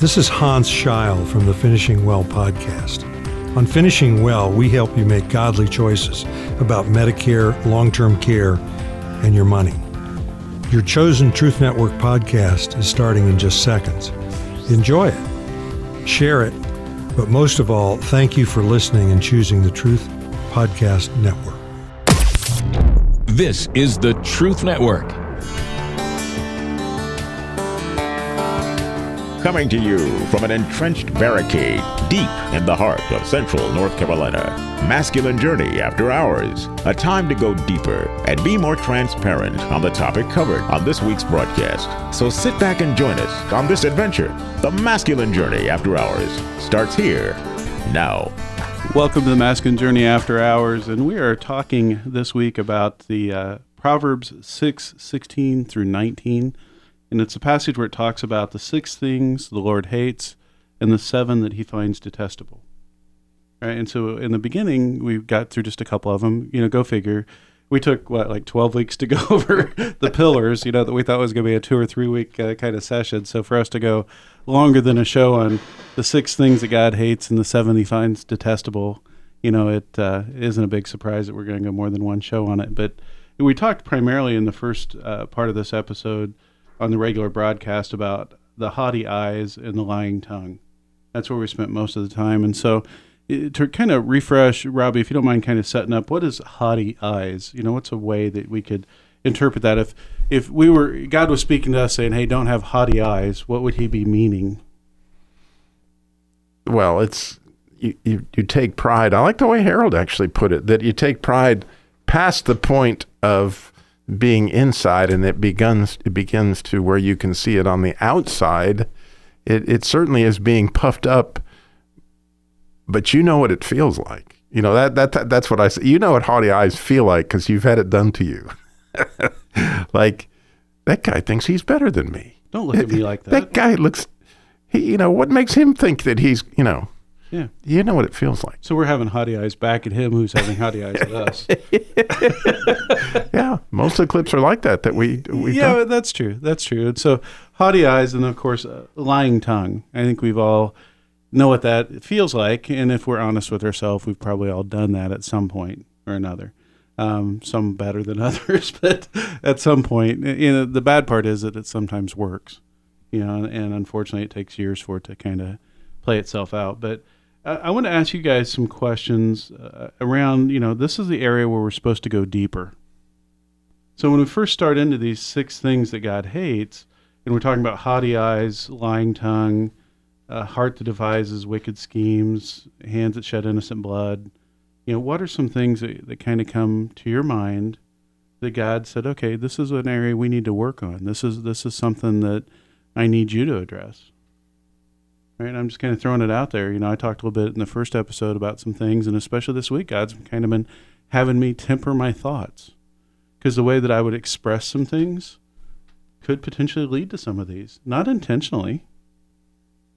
This is Hans Scheil from the Finishing Well podcast. On Finishing Well, we help you make godly choices about Medicare, long term care, and your money. Your chosen Truth Network podcast is starting in just seconds. Enjoy it, share it, but most of all, thank you for listening and choosing the Truth Podcast Network. This is the Truth Network. Coming to you from an entrenched barricade deep in the heart of central North Carolina. Masculine Journey After Hours. A time to go deeper and be more transparent on the topic covered on this week's broadcast. So sit back and join us on this adventure. The Masculine Journey After Hours starts here now. Welcome to the Masculine Journey After Hours, and we are talking this week about the uh, Proverbs 6 16 through 19. And it's a passage where it talks about the six things the Lord hates and the seven that he finds detestable. Right? And so in the beginning, we got through just a couple of them. You know, go figure. We took, what, like 12 weeks to go over the pillars, you know, that we thought was going to be a two or three week uh, kind of session. So for us to go longer than a show on the six things that God hates and the seven he finds detestable, you know, it uh, not a big surprise that we're going to go more than one show on it. But we talked primarily in the first uh, part of this episode on the regular broadcast about the haughty eyes and the lying tongue. That's where we spent most of the time. And so, to kind of refresh, Robbie, if you don't mind, kind of setting up what is haughty eyes? You know, what's a way that we could interpret that? If if we were God was speaking to us saying, "Hey, don't have haughty eyes," what would He be meaning? Well, it's you, you, you take pride. I like the way Harold actually put it that you take pride past the point of being inside and it begins it begins to where you can see it on the outside it, it certainly is being puffed up but you know what it feels like. You know that, that, that that's what i say you know what haughty eyes feel like because you've had it done to you. Like that guy thinks he's better than me. Don't look at me like that that. guy looks he you know what makes him think that he's you know yeah. You know what it feels like. So we're having haughty eyes back at him who's having haughty eyes at us. yeah. Most of the clips are like that that we, we Yeah, done. that's true. That's true. And so haughty eyes and of course uh, lying tongue. I think we've all know what that feels like and if we're honest with ourselves, we've probably all done that at some point or another. Um, some better than others, but at some point, you know, the bad part is that it sometimes works, you know, and unfortunately it takes years for it to kind of play itself out. But I want to ask you guys some questions uh, around, you know, this is the area where we're supposed to go deeper. So when we first start into these six things that God hates, and we're talking about haughty eyes, lying tongue, a heart that devises wicked schemes, hands that shed innocent blood, you know, what are some things that, that kind of come to your mind that God said, okay, this is an area we need to work on. This is this is something that I need you to address. Right, I'm just kind of throwing it out there. You know, I talked a little bit in the first episode about some things, and especially this week, God's kind of been having me temper my thoughts because the way that I would express some things could potentially lead to some of these, not intentionally,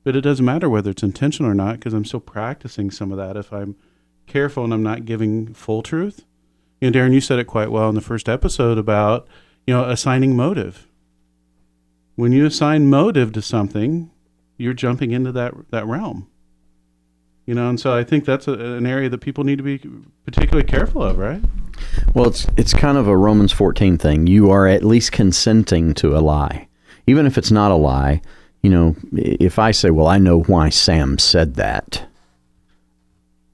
but it doesn't matter whether it's intentional or not because I'm still practicing some of that. If I'm careful and I'm not giving full truth, you know, Darren, you said it quite well in the first episode about you know assigning motive. When you assign motive to something, you're jumping into that that realm. You know, and so I think that's a, an area that people need to be particularly careful of, right? Well, it's it's kind of a Romans 14 thing. You are at least consenting to a lie. Even if it's not a lie, you know, if I say, "Well, I know why Sam said that."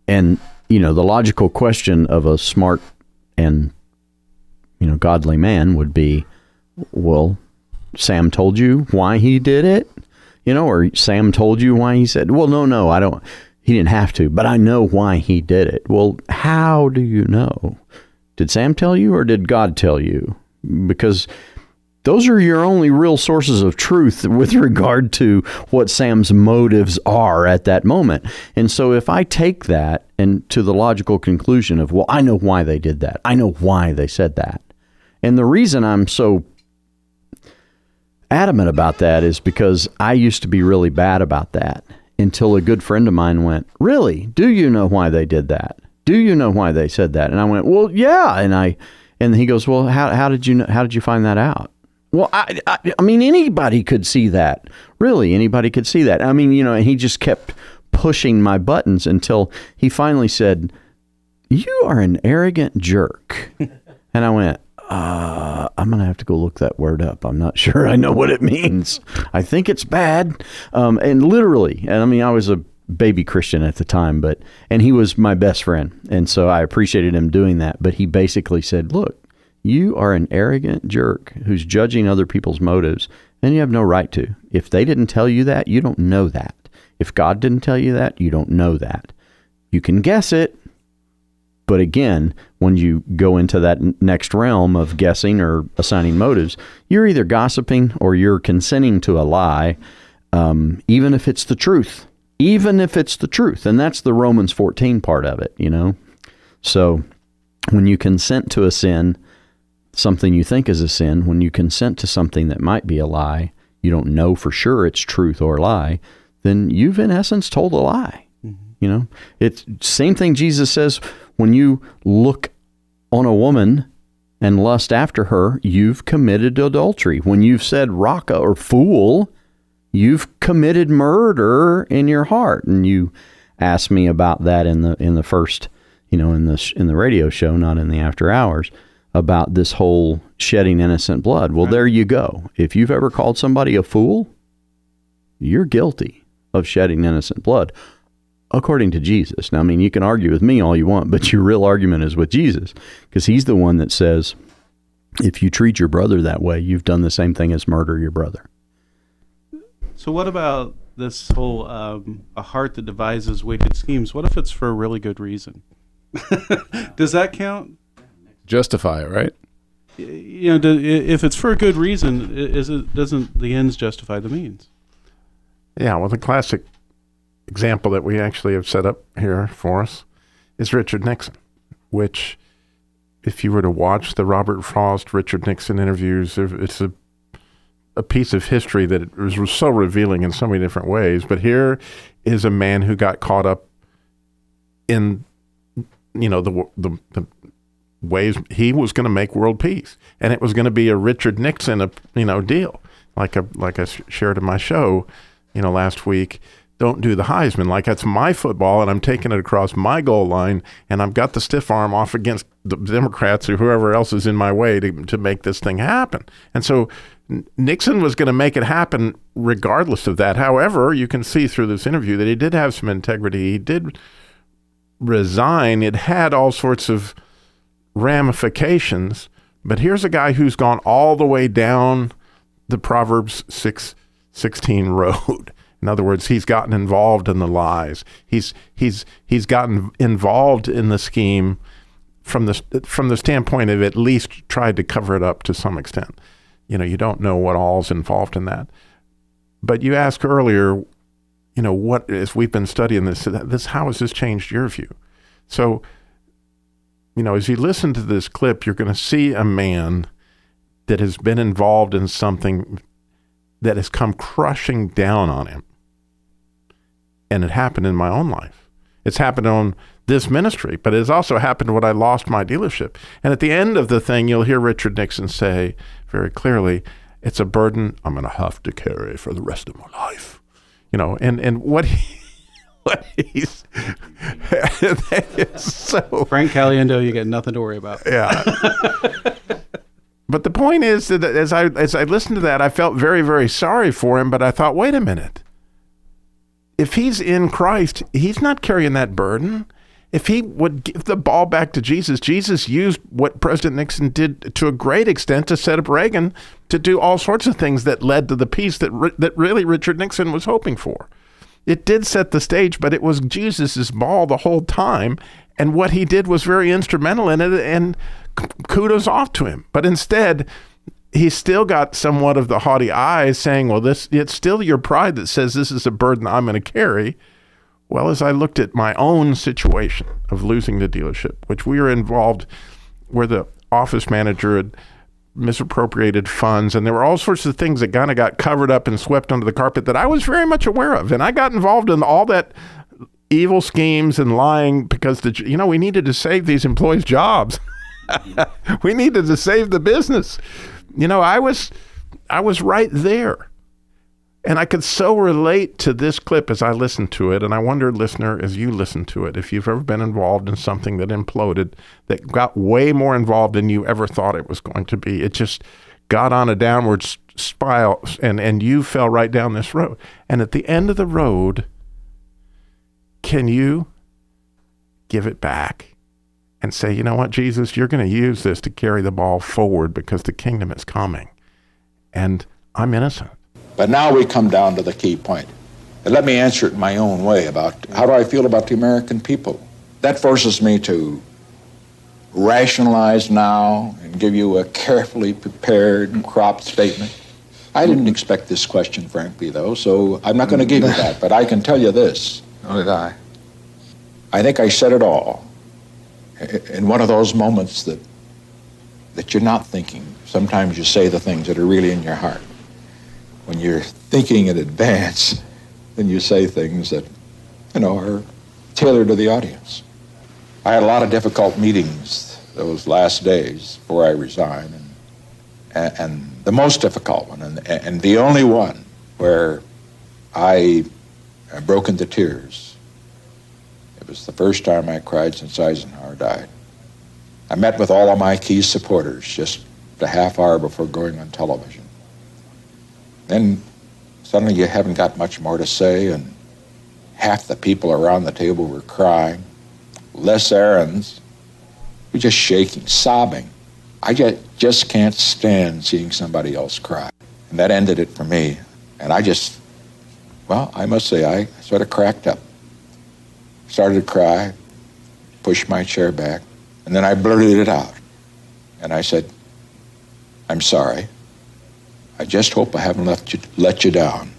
And, you know, the logical question of a smart and you know, godly man would be, "Well, Sam told you why he did it?" You know, or Sam told you why he said, well, no, no, I don't, he didn't have to, but I know why he did it. Well, how do you know? Did Sam tell you or did God tell you? Because those are your only real sources of truth with regard to what Sam's motives are at that moment. And so if I take that and to the logical conclusion of, well, I know why they did that. I know why they said that. And the reason I'm so adamant about that is because I used to be really bad about that until a good friend of mine went, Really? Do you know why they did that? Do you know why they said that? And I went, Well, yeah. And I, and he goes, Well, how, how did you know, how did you find that out? Well, I, I, I mean, anybody could see that. Really, anybody could see that. I mean, you know, and he just kept pushing my buttons until he finally said, "You are an arrogant jerk," and I went. I'm gonna have to go look that word up. I'm not sure I know what it means. I think it's bad. Um, and literally, and I mean, I was a baby Christian at the time, but and he was my best friend, and so I appreciated him doing that. But he basically said, "Look, you are an arrogant jerk who's judging other people's motives, and you have no right to. If they didn't tell you that, you don't know that. If God didn't tell you that, you don't know that. You can guess it, but again, when you go into that n- next realm of guessing or assigning motives, you're either gossiping or you're consenting to a lie, um, even if it's the truth. Even if it's the truth. And that's the Romans 14 part of it, you know? So when you consent to a sin, something you think is a sin, when you consent to something that might be a lie, you don't know for sure it's truth or lie, then you've in essence told a lie. You know, it's same thing Jesus says when you look on a woman and lust after her, you've committed adultery. When you've said raka or fool, you've committed murder in your heart. And you asked me about that in the in the first, you know, in the sh- in the radio show, not in the after hours, about this whole shedding innocent blood. Well, there you go. If you've ever called somebody a fool, you're guilty of shedding innocent blood according to Jesus. Now, I mean, you can argue with me all you want, but your real argument is with Jesus because he's the one that says, if you treat your brother that way, you've done the same thing as murder your brother. So what about this whole um, a heart that devises wicked schemes? What if it's for a really good reason? Does that count? Justify it, right? You know, do, if it's for a good reason, is it doesn't the ends justify the means? Yeah, well, the classic example that we actually have set up here for us is Richard Nixon, which, if you were to watch the Robert Frost Richard Nixon interviews, it's a a piece of history that was, so revealing in so many different ways. But here is a man who got caught up in, you know, the the, the ways he was going to make world peace, and it was going to be a Richard Nixon, you know, deal like a like I shared in my show, you know, last week. Don't do the Heisman like that's my football, and I'm taking it across my goal line, and I've got the stiff arm off against the Democrats or whoever else is in my way to to make this thing happen. And so Nixon was going to make it happen regardless of that. However, you can see through this interview that he did have some integrity. He did resign. It had all sorts of ramifications. But here's a guy who's gone all the way down the Proverbs 6 16 road. In other words, he's gotten involved in the lies. He's he's he's gotten involved in the scheme from the from the standpoint of at least tried to cover it up to some extent. You know, you don't know what all's involved in that. But you asked earlier, you know, what as we've been studying this, this how has this changed your view? So, you know, as you listen to this clip, you're going to see a man that has been involved in something that has come crushing down on him. And it happened in my own life. It's happened on this ministry, but it has also happened when I lost my dealership. And at the end of the thing, you'll hear Richard Nixon say very clearly, it's a burden I'm going to have to carry for the rest of my life. You know, and, and what he, what he's, that is so Frank Caliendo, you got nothing to worry about. yeah. but the point is that as I as I listened to that, I felt very very sorry for him. But I thought, wait a minute. If he's in Christ, he's not carrying that burden. If he would give the ball back to Jesus, Jesus used what President Nixon did to a great extent to set up Reagan to do all sorts of things that led to the peace that that really Richard Nixon was hoping for. It did set the stage, but it was Jesus's ball the whole time, and what he did was very instrumental in it. And kudos off to him. But instead, he's still got somewhat of the haughty eyes, saying, "Well, this it's still your pride that says this is a burden I'm going to carry." Well, as I looked at my own situation of losing the dealership, which we were involved, where the office manager had misappropriated funds, and there were all sorts of things that kind of got covered up and swept under the carpet that I was very much aware of, and I got involved in all that evil schemes and lying because the you know we needed to save these employees' jobs. we needed to save the business. You know, I was I was right there. And I could so relate to this clip as I listened to it. And I wonder, listener, as you listen to it, if you've ever been involved in something that imploded, that got way more involved than you ever thought it was going to be. It just got on a downward spiral and, and you fell right down this road. And at the end of the road, can you give it back and say, you know what, Jesus, you're going to use this to carry the ball forward because the kingdom is coming? And I'm innocent. But now we come down to the key point. And let me answer it in my own way about how do I feel about the American people. That forces me to rationalize now and give you a carefully prepared and cropped statement. I didn't expect this question, frankly, though, so I'm not going to give you that. But I can tell you this. Nor did I. I think I said it all in one of those moments that that you're not thinking. Sometimes you say the things that are really in your heart when you're thinking in advance, then you say things that, you know, are tailored to the audience. I had a lot of difficult meetings those last days before I resigned, and, and the most difficult one, and, and the only one where I broke into tears. It was the first time I cried since Eisenhower died. I met with all of my key supporters just a half hour before going on television. Then suddenly you haven't got much more to say, and half the people around the table were crying. Les Arends were just shaking, sobbing. I just, just can't stand seeing somebody else cry. And that ended it for me. And I just, well, I must say, I sort of cracked up. Started to cry, pushed my chair back, and then I blurted it out. And I said, I'm sorry. I just hope I haven't left you, let you down.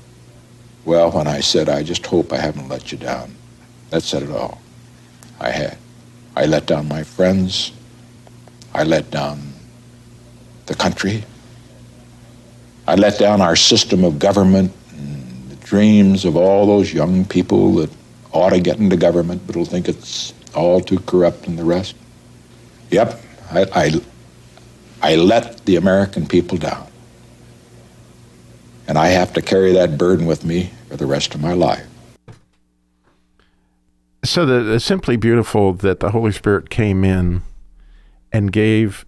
Well, when I said, I just hope I haven't let you down, that said it all. I had. I let down my friends. I let down the country. I let down our system of government and the dreams of all those young people that ought to get into government but will think it's all too corrupt and the rest. Yep, I, I, I let the American people down and I have to carry that burden with me for the rest of my life. So the, the simply beautiful that the Holy Spirit came in and gave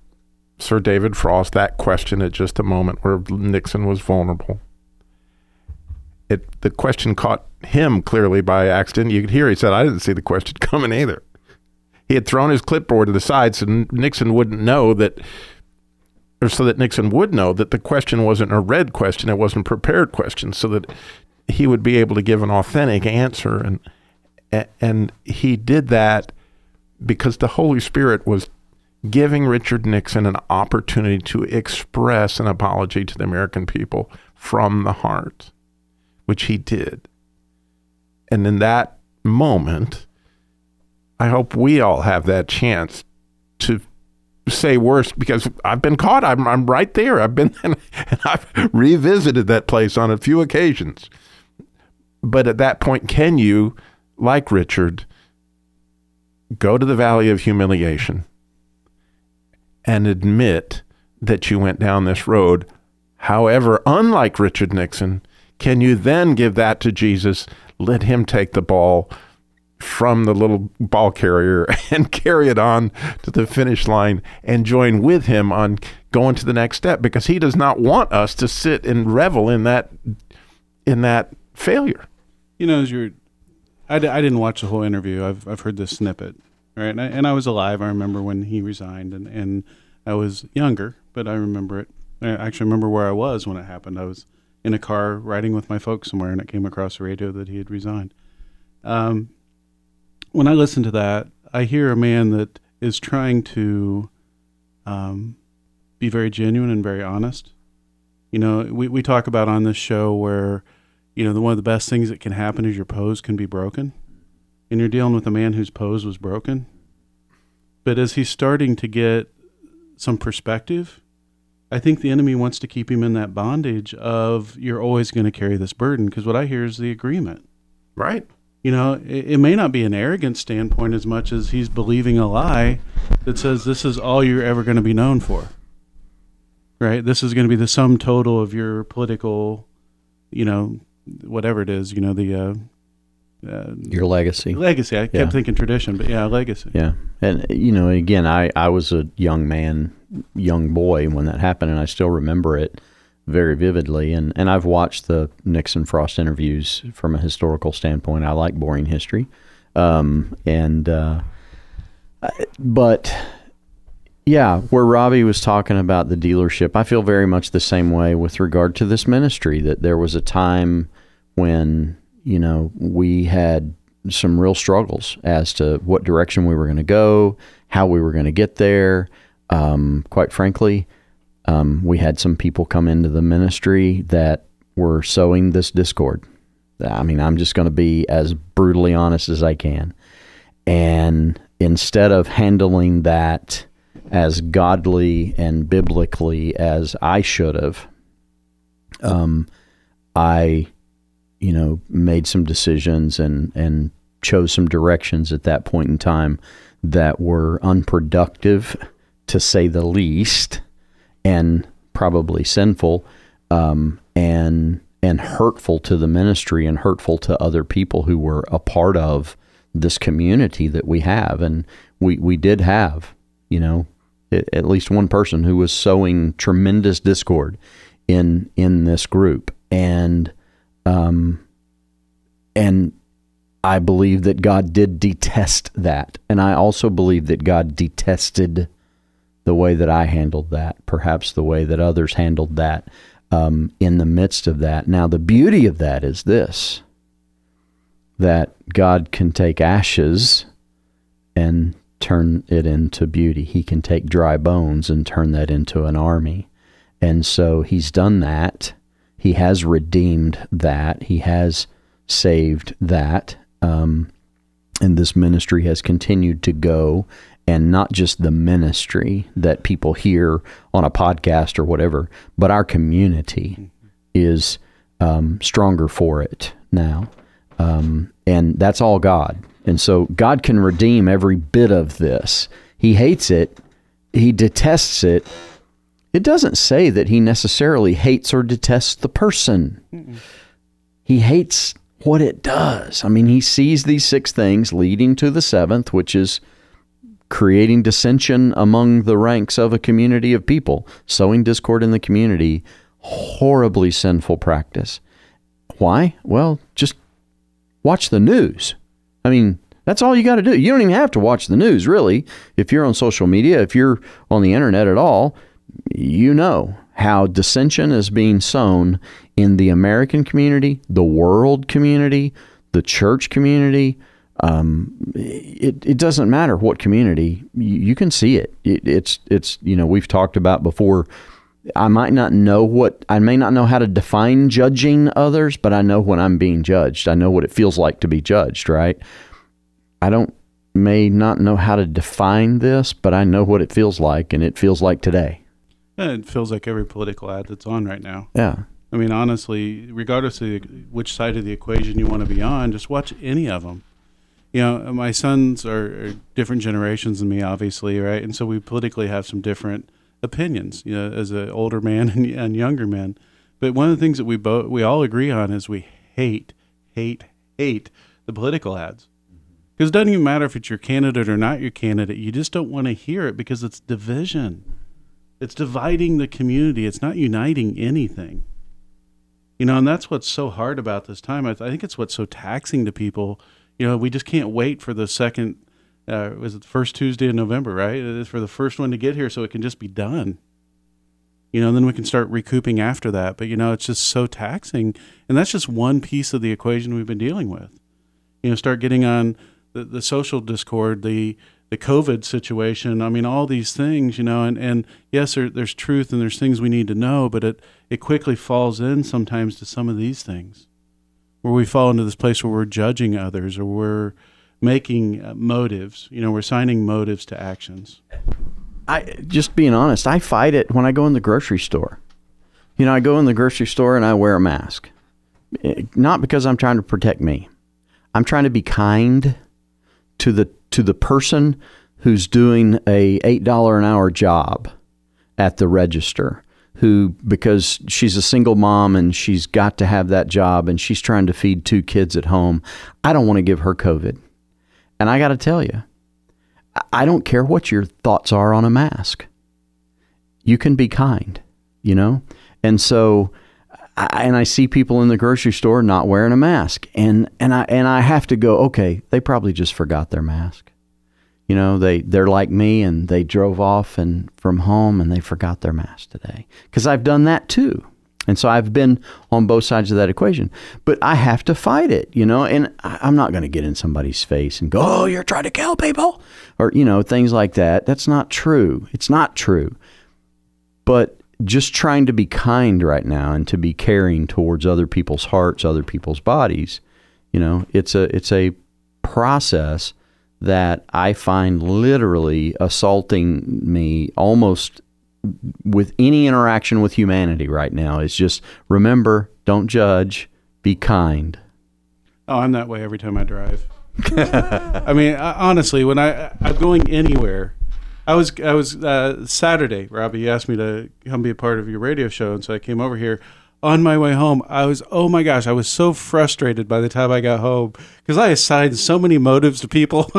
Sir David Frost that question at just a moment where Nixon was vulnerable. It the question caught him clearly by accident. You could hear he said, "I didn't see the question coming either." He had thrown his clipboard to the side so Nixon wouldn't know that or so that Nixon would know that the question wasn't a read question, it wasn't a prepared question, so that he would be able to give an authentic answer. And and he did that because the Holy Spirit was giving Richard Nixon an opportunity to express an apology to the American people from the heart, which he did. And in that moment, I hope we all have that chance to say worse because I've been caught. I'm, I'm right there. I've been and I've revisited that place on a few occasions. But at that point, can you, like Richard, go to the valley of humiliation and admit that you went down this road? However, unlike Richard Nixon, can you then give that to Jesus? Let him take the ball from the little ball carrier and carry it on to the finish line and join with him on going to the next step because he does not want us to sit and revel in that in that failure. You know, as you're, I d- I didn't watch the whole interview. I've I've heard this snippet, right? And I, and I was alive. I remember when he resigned, and and I was younger, but I remember it. I actually remember where I was when it happened. I was in a car riding with my folks somewhere, and it came across the radio that he had resigned. Um, when I listen to that, I hear a man that is trying to um, be very genuine and very honest. You know, we, we talk about on this show where, you know, the, one of the best things that can happen is your pose can be broken. And you're dealing with a man whose pose was broken. But as he's starting to get some perspective, I think the enemy wants to keep him in that bondage of you're always going to carry this burden. Because what I hear is the agreement. Right you know, it, it, may not be an arrogant standpoint as much as he's believing a lie that says this is all you're ever going to be known for. right? This is going to be the sum total of your political, you know, whatever it is, you know, the uh, uh, Your legacy. legacy. I kept Yeah. thinking tradition, but yeah, legacy. Yeah. And, you know, again, I, I was a young man, young boy when that happened, and I still remember it very vividly. And, and I've watched the Nixon Frost interviews from a historical standpoint. I like boring history. Um, and, uh, but yeah, where Robbie was talking about the dealership, I feel very much the same way with regard to this ministry. That there was a time when you know we had some real struggles as to what direction we were going to go, how we were going to get there. Um, quite frankly, um, we had some people come into the ministry that were sowing this discord. I mean, I'm just going to be as brutally honest as I can. And instead of handling that as godly and biblically as I should have, um, I, you know, made some decisions and and chose some directions at that point in time that were unproductive, to say the least, and probably sinful, um, and and hurtful to the ministry and hurtful to other people who were a part of this community that we have, and we we did have, you know, at least one person who was sowing tremendous discord in in this group, and um, and I believe that God did detest that, and I also believe that God detested the way that I handled that, perhaps the way that others handled that um, in the midst of that. Now, the beauty of that is this that God can take ashes and turn it into beauty. He can take dry bones and turn that into an army. And so he's done that. He has redeemed that. He has saved that. Um, and this ministry has continued to go and not just the ministry that people hear on a podcast or whatever, but our community is um, stronger for it now. Um, and that's all God. And so God can redeem every bit of this. He hates it, He detests it. It doesn't say that He necessarily hates or detests the person. He hates what it does. I mean, He sees these six things leading to the seventh, which is creating dissension among the ranks of a community of people, sowing discord in the community, horribly sinful practice. Why? Well, just watch the news. I mean, that's all you got to do. You don't even have to watch the news, really. If you're on social media, if you're on the internet at all, you know how dissension is being sown in the American community, the world community, the church community. Um, it, it doesn't matter what community you, you can see it. it. It's it's you know we've talked about before. I might not know what I may not know how to define judging others, but I know when I'm being judged. I know what it feels like to be judged. Right? I don't may not know how to define this, but I know what it feels like, and it feels like today. Yeah, It feels like every political ad that's on right now. Yeah. I mean, honestly, regardless of which side of the equation you want to be on, just watch any of them. You know, uh, my sons are, are different generations than me, obviously, right? And so we politically have some different opinions, you know, as an older man and, and younger man. But one of the things that we both we all agree on is we hate, hate, hate the political ads. Mm-hmm. Because it doesn't even matter if it's your candidate or not your candidate. You just don't want to hear it because it's division. It's dividing the community. It's not uniting anything. You know, and that's what's so hard about this time. I, th- I think it's what's so taxing to people. You know, we just can't wait for the second, uh, was it the first Tuesday in November, right? It is for the first one to get here so it can just be done. You know, then we can start recouping after that. But, you know, it's just so taxing. And that's just one piece of the equation we've been dealing with. You know, start getting on the, the social discord, the the COVID situation. I mean, all these things, you know, and, and yes, there, there's truth and there's things we need to know, but it, it quickly falls in sometimes to some of these things where we fall into this place where we're judging others or we're making uh, motives, you know, we're signing motives to actions. I just being honest, I fight it when I go in the grocery store. You know, I go in the grocery store and I wear a mask. Eh, Not because I'm trying to protect me. I'm trying to be kind to the to the person who's doing a $8 an hour job at the register who, because she's a single mom and she's got to have that job and she's trying to feed two kids at home, I don't want to give her COVID. And I got to tell you, I don't care what your thoughts are on a mask. You can be kind, you know? And so, I, and I see people in the grocery store not wearing a mask, and and I and I have to go. Okay, they probably just forgot their mask. You know, they they're like me, and they drove off and from home, and they forgot their mask today. Because I've done that too, and so I've been on both sides of that equation. But I have to fight it, you know. And I'm not going to get in somebody's face and go, "Oh, you're trying to kill people," or you know, things like that. That's not true. It's not true. But just trying to be kind right now and to be caring towards other people's hearts, other people's bodies, you know, it's a it's a process that I find literally assaulting me almost with any interaction with humanity right now. Is just remember, don't judge, be kind. Oh, I'm that way every time I drive. I mean, I, honestly, when I I'm going anywhere, I was I was uh, Saturday. Robbie you asked me to come be a part of your radio show, and so I came over here. On my way home, I was oh my gosh, I was so frustrated by the time I got home because I assigned so many motives to people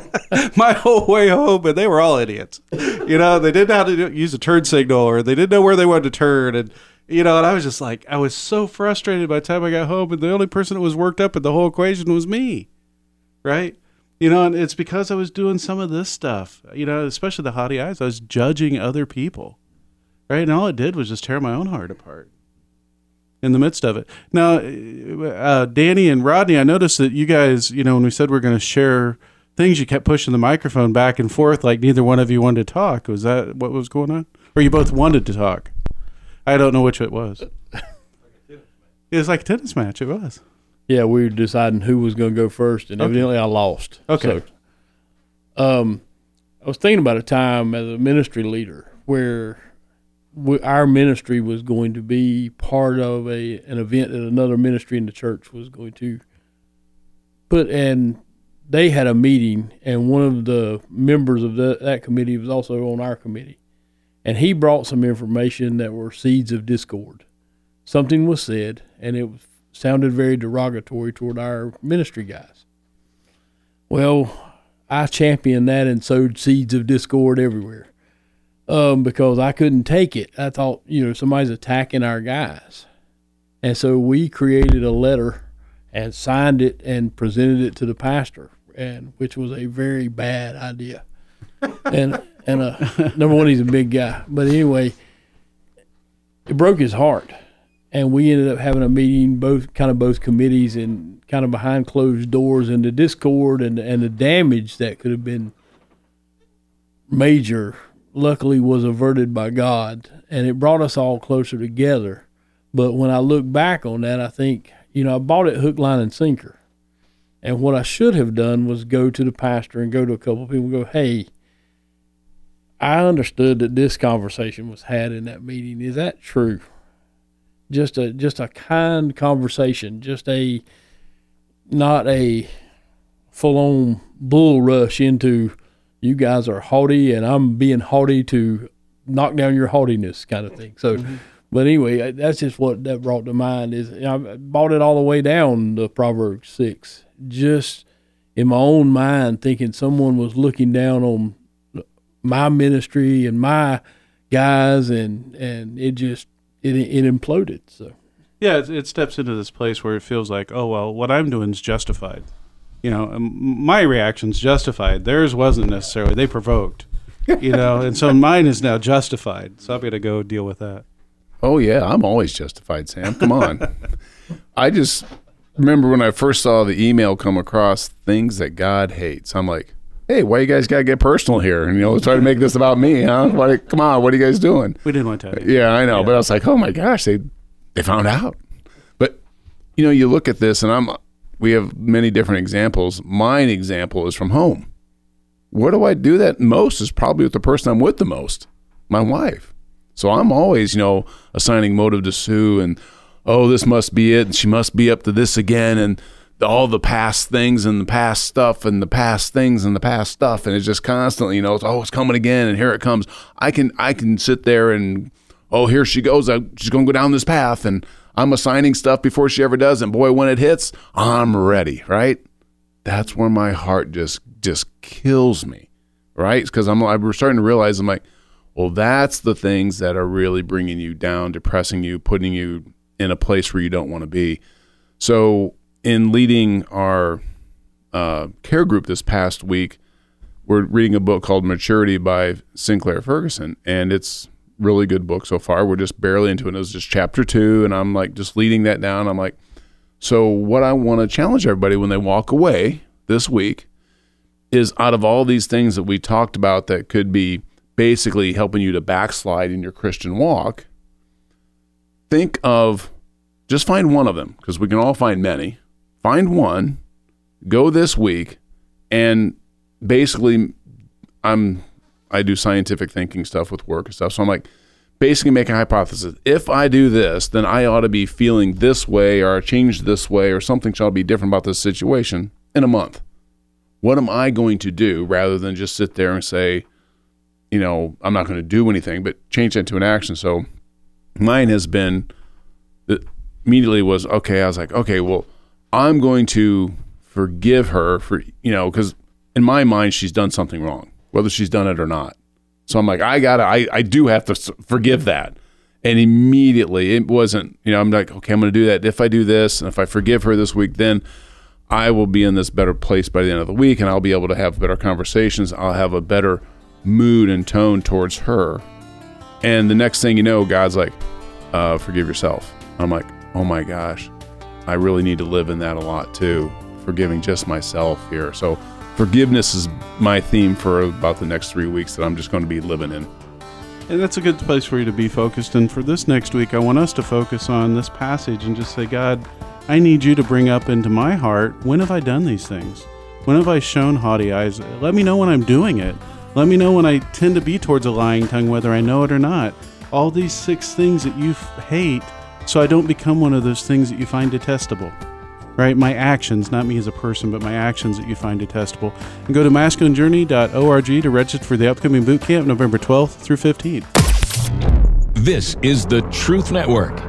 my whole way home, and they were all idiots. You know, they didn't know how to use a turn signal, or they didn't know where they wanted to turn, and you know, and I was just like, I was so frustrated by the time I got home, and the only person that was worked up in the whole equation was me, right? You know, and it's because I was doing some of this stuff, you know, especially the haughty eyes. I was judging other people, right? And all it did was just tear my own heart apart in the midst of it. Now, uh, Danny and Rodney, I noticed that you guys, you know, when we said we are going to share things, you kept pushing the microphone back and forth like neither one of you wanted to talk. Was that what was going on? Or you both wanted to talk? I don't know which it was. It was like a tennis match. It was. Yeah, we were deciding who was going to go first, and Okay. evidently I lost. Okay. So, um, I was thinking about a time as a ministry leader where we, our ministry was going to be part of a an event that another ministry in the church was going to put, and they had a meeting, and one of the members of the, that committee was also on our committee, and he brought some information that were seeds of discord. Something was said, and it sounded very derogatory toward our ministry guys. Well, I championed that and sowed seeds of discord everywhere um, because I couldn't take it. I thought, you know, somebody's attacking our guys. And so we created a letter and signed it and presented it to the pastor, and which was a very bad idea. and and uh, number one, he's a big guy, but anyway, it broke his heart and we ended up having a meeting, both kind of both committees, and kind of behind closed doors, and the discord and and the damage that could have been major, luckily was averted by God, and it brought us all closer together. But when I look back on that, I think you know I bought it hook, line, and sinker, and what I should have done was go to the pastor and go to a couple of people and go, hey. I understood that this conversation was had in that meeting. Is that true? just a just a kind conversation, just a not a full on bull rush into you guys are haughty and I'm being haughty to knock down your haughtiness kind of thing. So, mm-hmm. but anyway, uh, that's just what that brought to mind is I bought it all the way down to Proverbs six, just in my own mind, thinking someone was looking down on my ministry and my guys, and and it just it it imploded. So. Yeah, it, it steps into this place where it feels like, oh well, what I'm doing is justified. You know, my reaction's justified. Theirs wasn't necessarily. They provoked. You know, and so mine is now justified. So I'm gonna go deal with that. Oh yeah, I'm always justified, Sam. Come on. I just remember when I first saw the email come across things that God hates. I'm like, hey, why you guys gotta get personal here? And you know, try to make this about me, huh? Why, come on, what are you guys doing? We didn't want to. Yeah, I know, but I was like, oh my gosh, they they found out. But you know, you look at this, and I'm we have many different examples. Mine example is from home. Where do I do that most? Is probably with the person I'm with the most, my wife. So I'm always, you know, assigning motive to Sue, and oh, this must be it, and she must be up to this again, and all the past things and the past stuff and the past things and the past stuff and it's just constantly you know it's oh it's coming again and here it comes i can i can sit there and oh, here she goes. I- She's going to go down this path, and I'm assigning stuff before she ever does. And boy, when it hits, I'm ready, right? That's where my heart just just kills me, right? Because I'm I'm starting to realize I'm like, well, that's the things that are really bringing you down, depressing you, putting you in a place where you don't want to be. So, in leading our uh, care group this past week, we're reading a book called Maturity by Sinclair Ferguson, and it's really good book so far. We're just barely into it. It was just chapter two, and I'm like just leading that down. I'm like, so what I want to challenge everybody when they walk away this week is out of all these things that we talked about that could be basically helping you to backslide in your Christian walk, think of just find one of them because we can all find many. Find one, go this week, and basically, I'm I do scientific thinking stuff with work and stuff. So I'm like, basically make a hypothesis. If I do this, then I ought to be feeling this way or change this way or something shall be different about this situation in a month. What am I going to do rather than just sit there and say, you know, I'm not going to do anything, but change that to an action. So mine has been immediately was okay. I was like, okay, well, I'm going to forgive her for, you know, because in my mind, she's done something wrong, whether she's done it or not. So I'm like, I gotta, I, I do have to forgive that. And immediately it wasn't, you know, I'm like, okay, I'm going to do that. If I do this and if I forgive her this week, then I will be in this better place by the end of the week and I'll be able to have better conversations. I'll have a better mood and tone towards her. And the next thing you know, God's like, uh, forgive yourself. I'm like, oh my gosh, I really need to live in that a lot too, forgiving just myself here. So forgiveness is my theme for about the next three weeks that I'm just going to be living in. And that's a good place for you to be focused. And for this next week, I want us to focus on this passage and just say, God, I need you to bring up into my heart when have I done these things? When have I shown haughty eyes? Let me know when I'm doing it. Let me know when I tend to be towards a lying tongue, whether I know it or not. All these six things that you f- hate, so I don't become one of those things that you find detestable. Right? My actions, not me as a person, but my actions that you find detestable. And go to masculinejourney.org to register for the upcoming boot camp November 12th through 15th. This is the Truth Network.